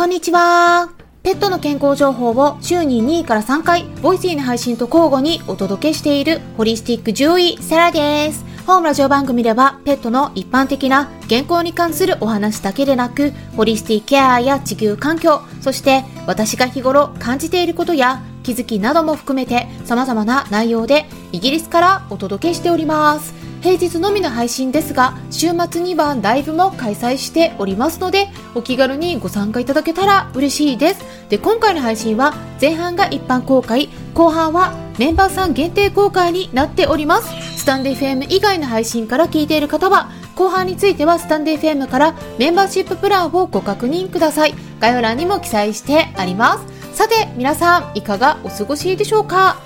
こんにちは。ペットの健康情報を週に2位から3回、ボイスイの配信と交互にお届けしているホリスティック獣医セラです。本ラジオ番組ではペットの一般的な健康に関するお話だけでなく、ホリスティックケアや地球環境、そして私が日頃感じていることや気づきなども含めて様々な内容でイギリスからお届けしております。平日のみの配信ですが、週末にはライブも開催しておりますので、お気軽にご参加いただけたら嬉しいです。で、今回の配信は前半が一般公開、後半はメンバーさん限定公開になっております。スタンデー FM 以外の配信から聞いている方は、後半についてはスタンデー FM からメンバーシッププランをご確認ください。概要欄にも記載してあります。さて、皆さんいかがお過ごしでしょうか？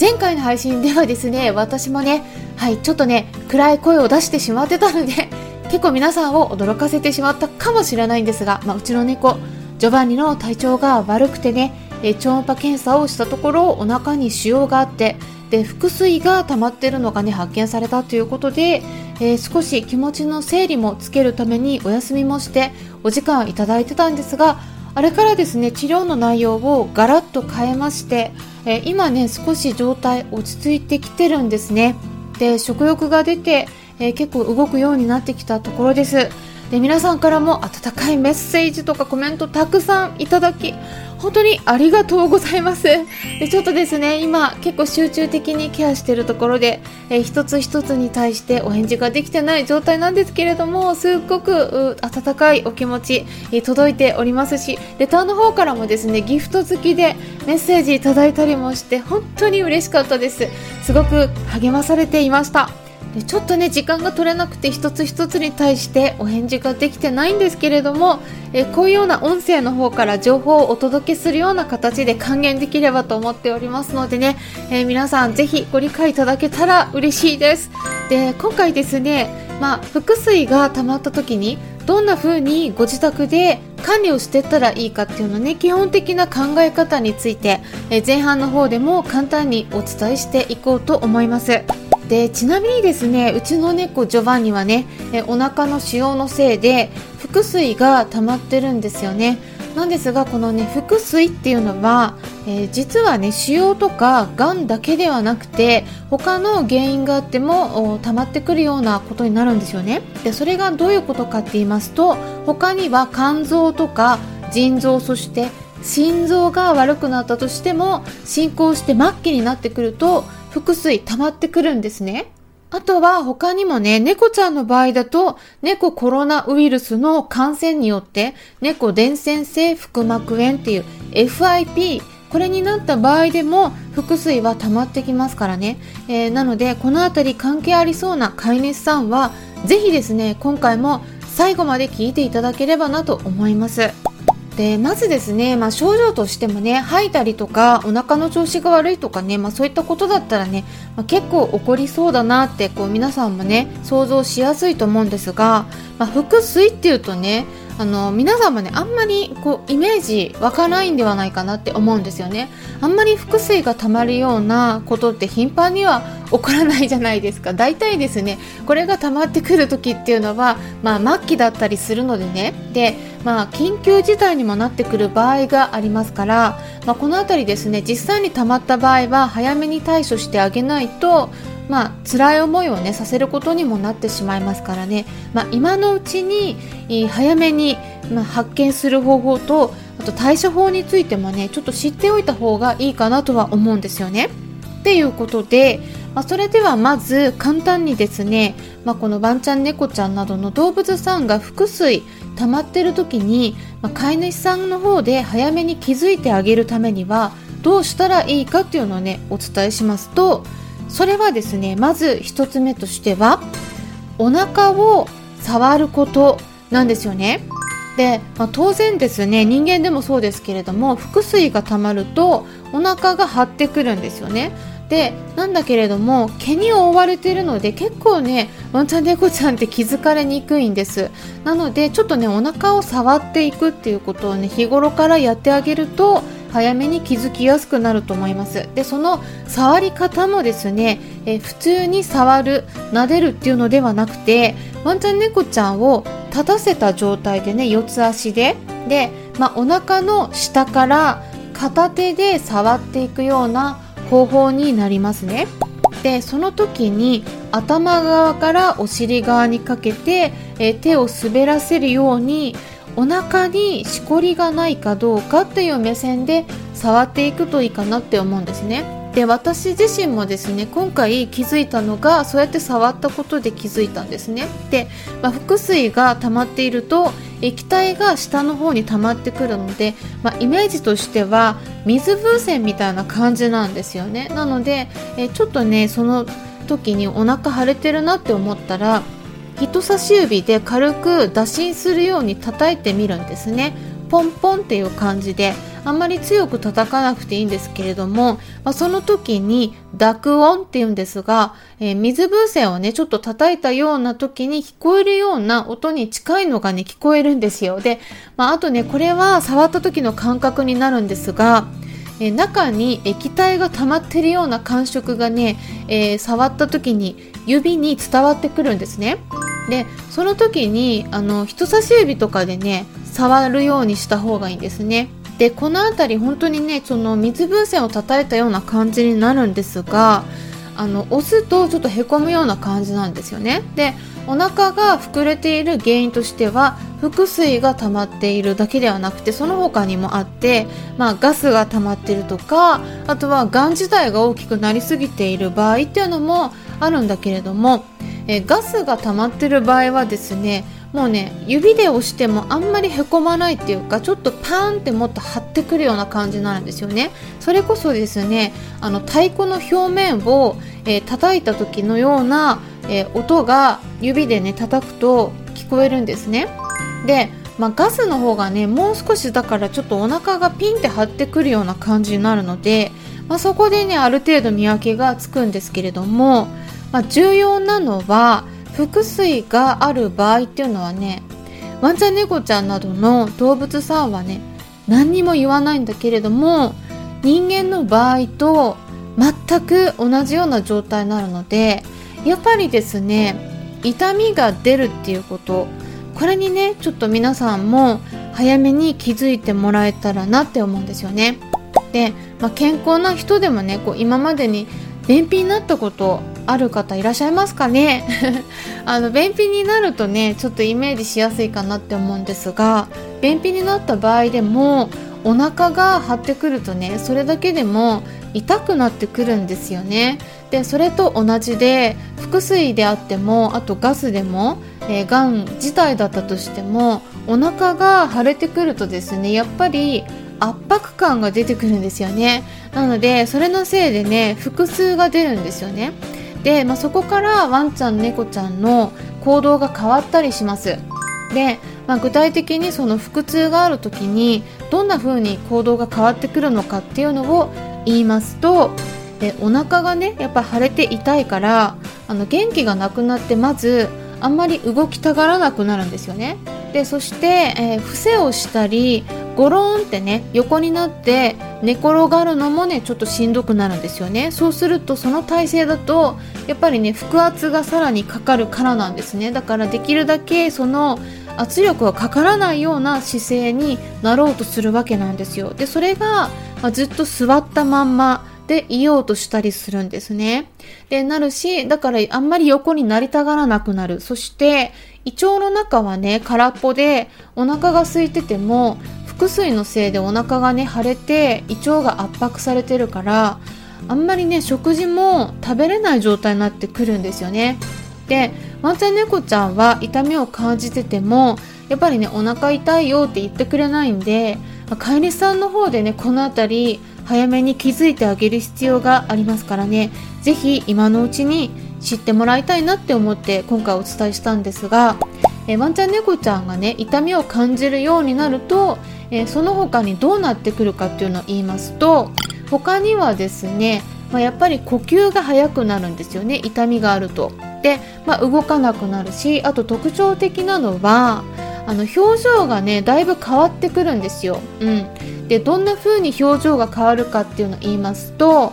前回の配信ではですね、私もね、はい、ちょっとね、暗い声を出してしまってたので、結構皆さんを驚かせてしまったかもしれないんですが、まあ、うちの猫、ジョバンニの体調が悪くてね、え超音波検査をしたところ、お腹に腫瘍があって、で、腹水が溜まってるのがね、発見されたということで、えー、少し気持ちの整理もつけるためにお休みもしてお時間いただいてたんですが、あれからですね治療の内容をガラッと変えまして、えー、今ね少し状態落ち着いてきてるんですね。で食欲が出て、えー、結構動くようになってきたところです。で皆さんからも温かいメッセージとかコメントたくさんいただき本当にありがとうございます。でちょっとですね今結構集中的にケアしているところで、えー、一つ一つに対してお返事ができてない状態なんですけれどもすっごく温かいお気持ち、えー、届いておりますしレターの方からもですねギフト付きでメッセージいただいたりもして本当に嬉しかったです。すごく励まされていました。でちょっとね時間が取れなくて一つ一つに対してお返事ができてないんですけれどもえこういうような音声の方から情報をお届けするような形で還元できればと思っておりますのでね、えー、皆さんぜひご理解いただけたら嬉しいです。で今回ですねまあ腹水が溜まった時にどんな風にご自宅で管理をしていったらいいかっていうのね基本的な考え方について、え前半の方でも簡単にお伝えしていこうと思います。でちなみにですねうちの猫ジョバンニはねえお腹の腫瘍のせいで腹水が溜まってるんですよね。なんですがこのね腹水っていうのは、えー、実はね腫瘍とかがんだけではなくて他の原因があっても溜まってくるようなことになるんですよね。でそれがどういうことかって言いますと他には肝臓とか腎臓そして心臓が悪くなったとしても進行して末期になってくると腹水溜まってくるんですね。あとは他にもね、猫ちゃんの場合だと、猫コロナウイルスの感染によって、猫伝染性腹膜炎っていう FIP、これになった場合でも腹水は溜まってきますからね。えー、なので、このあたり関係ありそうな飼い主さんは、ぜひですね、今回も最後まで聞いていただければなと思います。でまずですね、まあ、症状としてもね吐いたりとかお腹の調子が悪いとかね、まあ、そういったことだったらね、まあ、結構起こりそうだなってこう皆さんもね想像しやすいと思うんですが、まあ、腹水っていうとねあの皆さんもねあんまりこうイメージ湧かないんではないかなって思うんですよね。あんまり腹水が溜まるようなことって頻繁には起こらないじゃないですか。大体ですねこれが溜まってくる時っていうのはまあ末期だったりするのでね。でまあ緊急事態にもなってくる場合がありますから、まあ、この辺りですね実際に溜まった場合は早めに対処してあげないとまあ辛い思いをねさせることにもなってしまいますからね、まあ、今のうちに早めに、ま、発見する方法とあと対処法についてもねちょっと知っておいた方がいいかなとは思うんですよね。っていうことで、まあ、それではまず簡単にですね、まあ、このワンちゃん猫ちゃんなどの動物さんが腹水溜まってる時に、まあ、飼い主さんの方で早めに気づいてあげるためにはどうしたらいいかっていうのをねお伝えしますとそれはですねまず1つ目としてはお腹を触ることなんですよね。で、まあ、当然ですね人間でもそうですけれども腹水が溜まるとお腹が張ってくるんですよね。でなんだけれども毛に覆われているので結構ねワンちゃん猫ちゃんって気づかれにくいんです。なのでちょっとねお腹を触っていくっていうことをね日頃からやってあげると早めに気づきやすくなると思います。でその触り方もですねえ普通に触る撫でるっていうのではなくてワンちゃん猫ちゃんを立たせた状態でね四つ足ででまあ、お腹の下から片手で触っていくような方法になりますね。でその時に頭側からお尻側にかけて、え、手を滑らせるようにお腹にしこりがないかどうかっていう目線で触っていくといいかなって思うんですね。で私自身もですね今回気づいたのがそうやって触ったことで気づいたんですね。で、まあ、腹水が溜まっていると液体が下の方に溜まってくるので、まあ、イメージとしては水風船みたいな感じなんですよね。なのでえちょっとねその時にお腹腫れてるなって思ったら人差し指で軽く打診するように叩いてみるんですね。ポンポンっていう感じであんまり強く叩かなくていいんですけれども、まあ、その時に濁音っていうんですが、えー、水風船をね、ちょっと叩いたような時に聞こえるような音に近いのがね、聞こえるんですよ。で、まあ、あとね、これは触った時の感覚になるんですが、え、中に液体が溜まってるような感触がね、えー、触った時に指に伝わってくるんですね。で、その時に、あの、人差し指とかでね、触るようにした方がいいんですね。でこの辺り本当にねその水風船を叩いたような感じになるんですがあの押すとちょっとへこむような感じなんですよねでお腹が膨れている原因としては腹水が溜まっているだけではなくてその他にもあって、まあ、ガスが溜まっているとかあとはがん自体が大きくなりすぎている場合っていうのもあるんだけれどもえガスが溜まってる場合はですねもうね指で押してもあんまりへこまないっていうかちょっとパーンってもっと張ってくるような感じになるんですよね。それこそですねあの太鼓の表面を、えー、叩いた時のような、えー、音が指でね叩くと聞こえるんですね。でまあ、ガスの方がねもう少しだからちょっとお腹がピンって張ってくるような感じになるので、まあ、そこでねある程度見分けがつくんですけれども、まあ、重要なのは腹水がある場合っていうのはねワンちゃん猫ちゃんなどの動物さんはね何にも言わないんだけれども人間の場合と全く同じような状態になるのでやっぱりですね痛みが出るっていうことこれにねちょっと皆さんも早めに気づいてもらえたらなって思うんですよね。で、まあ、健康な人でもねこう今までに便秘になったことある方いらっしゃいますかね？あの便秘になるとねちょっとイメージしやすいかなって思うんですが便秘になった場合でもお腹が張ってくるとねそれだけでも痛くなってくるんですよね。でそれと同じで腹水であってもあとガスでもえー、がん自体だったとしてもお腹が腫れてくるとですねやっぱり圧迫感が出てくるんですよね。なのでそれのせいでね腹痛が出るんですよね。で、まあ、そこからワンちゃん猫ちゃんの行動が変わったりします。で、まあ、具体的にその腹痛がある時にどんな風に行動が変わってくるのかっていうのを言いますとでお腹がねやっぱ腫れて痛いからあの元気がなくなってまずあんまり動きたがらなくなるんですよね。でそして、えー、伏せをしたりゴロンってね横になって寝転がるのもねちょっとしんどくなるんですよね。そうするとその体勢だとやっぱりね腹圧がさらにかかるからなんですね。だからできるだけその圧力がかからないような姿勢になろうとするわけなんですよ。でそれが、ま、ずっと座ったまんまでいようとしたりするんですね。でなるしだからあんまり横になりたがらなくなる。そして胃腸の中はね空っぽでお腹が空いてても腹水のせいでお腹がね腫れて胃腸が圧迫されてるからあんまりね食事も食べれない状態になってくるんですよね。でワンちゃん猫ちゃんは痛みを感じててもやっぱりねお腹痛いよって言ってくれないんで飼い主さんの方でねこの辺り早めに気づいてあげる必要がありますからね。是非今のうちに知ってもらいたいなって思って今回お伝えしたんですがえワンちゃん猫ちゃんがね痛みを感じるようになるとえー、その他にどうなってくるかっていうのを言いますと他にはですね、まあ、やっぱり呼吸が速くなるんですよね痛みがあると。で、まあ、動かなくなるしあと特徴的なのはあの表情がねだいぶ変わってくるんですよ。うん、でどんな風に表情が変わるかっていうのを言いますと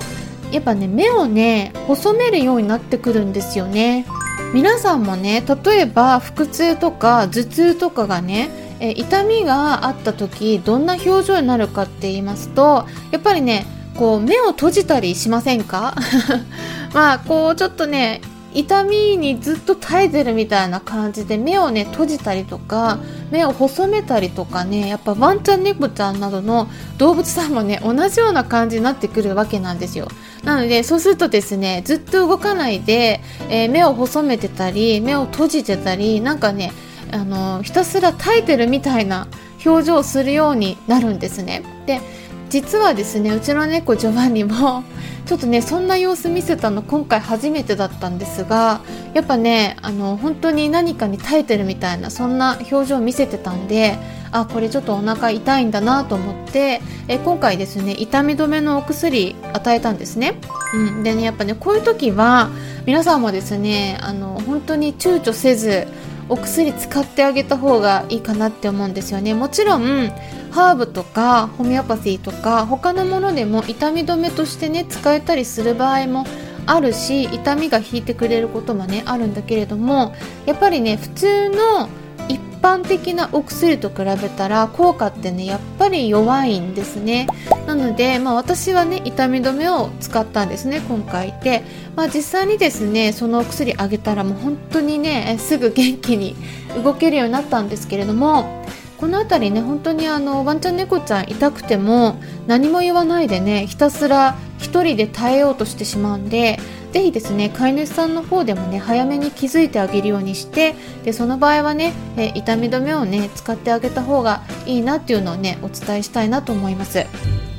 やっぱね目をね細めるようになってくるんですよね。皆さんもね例えば腹痛とか頭痛とかがねえ痛みがあった時どんな表情になるかって言いますとやっぱりねこう目を閉じたりしませんか？まあこうちょっとね痛みにずっと耐えてるみたいな感じで目をね閉じたりとか目を細めたりとかねやっぱワンちゃん猫ちゃんなどの動物さんもね同じような感じになってくるわけなんですよ。なのでそうするとですねずっと動かないで、えー、目を細めてたり目を閉じてたりなんかねあのひたすら耐えてるみたいな表情をするようになるんですね。で実はですねうちの猫ジョバンニも ちょっとねそんな様子見せたの今回初めてだったんですがやっぱねあの本当に何かに耐えてるみたいなそんな表情を見せてたんであこれちょっとお腹痛いんだなと思ってえ今回ですね痛み止めのお薬与えたんですね、うん、でねやっぱねこういう時は皆さんもですねあの本当に躊躇せずお薬使ってあげた方がいいかなって思うんですよね。もちろんハーブとかホメオパシーとか他のものでも痛み止めとしてね使えたりする場合もあるし痛みが引いてくれることもねあるんだけれどもやっぱりね普通の一般的なお薬と比べたら効果ってねやっぱり弱いんですね。なので、まあ、私はね痛み止めを使ったんですね今回で、まあ、実際にですねそのお薬あげたらもう本当にねすぐ元気に動けるようになったんですけれどもこの辺りね本当にあのワンちゃん猫ちゃん痛くても何も言わないでねひたすら1人で耐えようとしてしまうんでぜひですね飼い主さんの方でもね早めに気づいてあげるようにしてでその場合はね、え痛み止めをね使ってあげた方がいいなっていうのをねお伝えしたいなと思います。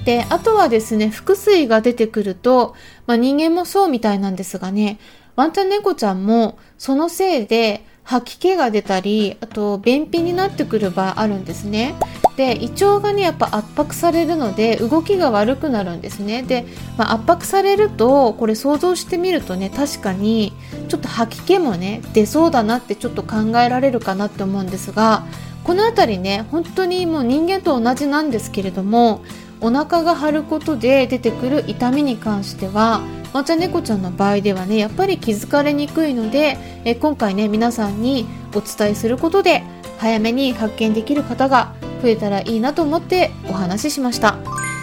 であとはですね腹水が出てくると、まあ、人間もそうみたいなんですがねワンちゃん猫ちゃんもそのせいで吐き気が出たりあと便秘になってくる場合あるんですねで胃腸がねやっぱ圧迫されるので動きが悪くなるんですね。で、まあ、圧迫されるとこれ想像してみるとね確かにちょっと吐き気もね出そうだなってちょっと考えられるかなって思うんですがこの辺りね本当にもう人間と同じなんですけれどもお腹が張ることで出てくる痛みに関してはワンちゃん猫ちゃんの場合ではねやっぱり気づかれにくいのでえ今回ね皆さんにお伝えすることで早めに発見できる方が増えたらいいなと思ってお話ししました。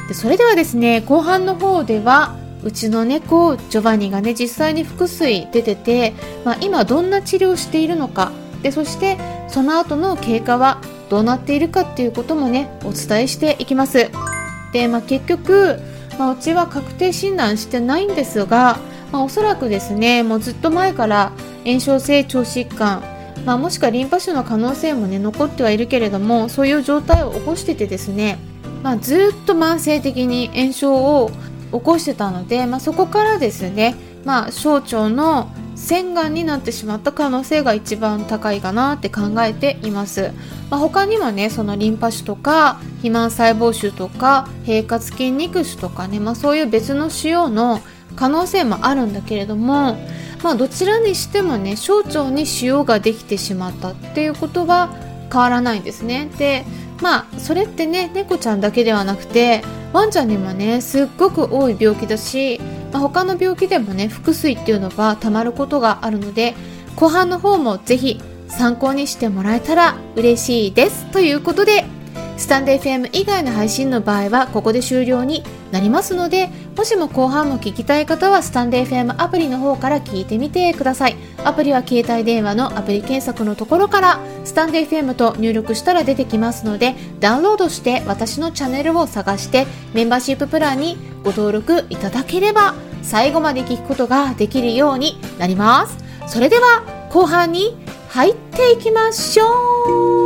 でそれではですね後半の方ではうちの猫ジョバニがね実際に腹水出てて、まあ、今どんな治療をしているのか。でそしてその後の経過はどうなっているかっていうこともねお伝えしていきます。で、まあ、結局まあ、うちは確定診断してないんですが、まあ、おそらくですねもうずっと前から炎症性腸疾患、まあ、もしくはリンパ腫の可能性もね残ってはいるけれどもそういう状態を起こしててですね、まあ、ずっと慢性的に炎症を起こしてたので、まあ、そこからですね、まあ、小腸の洗顔になってしまった可能性が一番高いかなって考えています、まあ、他にもねそのリンパ腫とか肥満細胞腫とか平滑筋肉腫とかね、まあ、そういう別の腫瘍の可能性もあるんだけれども、まあ、どちらにしてもね小腸に腫ができてしまったっていうことは変わらないんですね。でまあそれってね猫ちゃんだけではなくてワンちゃんにもねすっごく多い病気だしまあ、他の病気でもね腹水っていうのはたまることがあるので後半の方もぜひ参考にしてもらえたら嬉しいです。ということでスタンド FM 以外の配信の場合はここで終了になりますのでもしも後半も聞きたい方はスタンド FM アプリの方から聞いてみてください。アプリは携帯電話のアプリ検索のところからスタンド FM と入力したら出てきますのでダウンロードして私のチャンネルを探してメンバーシッププランにご登録いただければ最後まで聞くことができるようになります。それでは後半に入っていきましょう。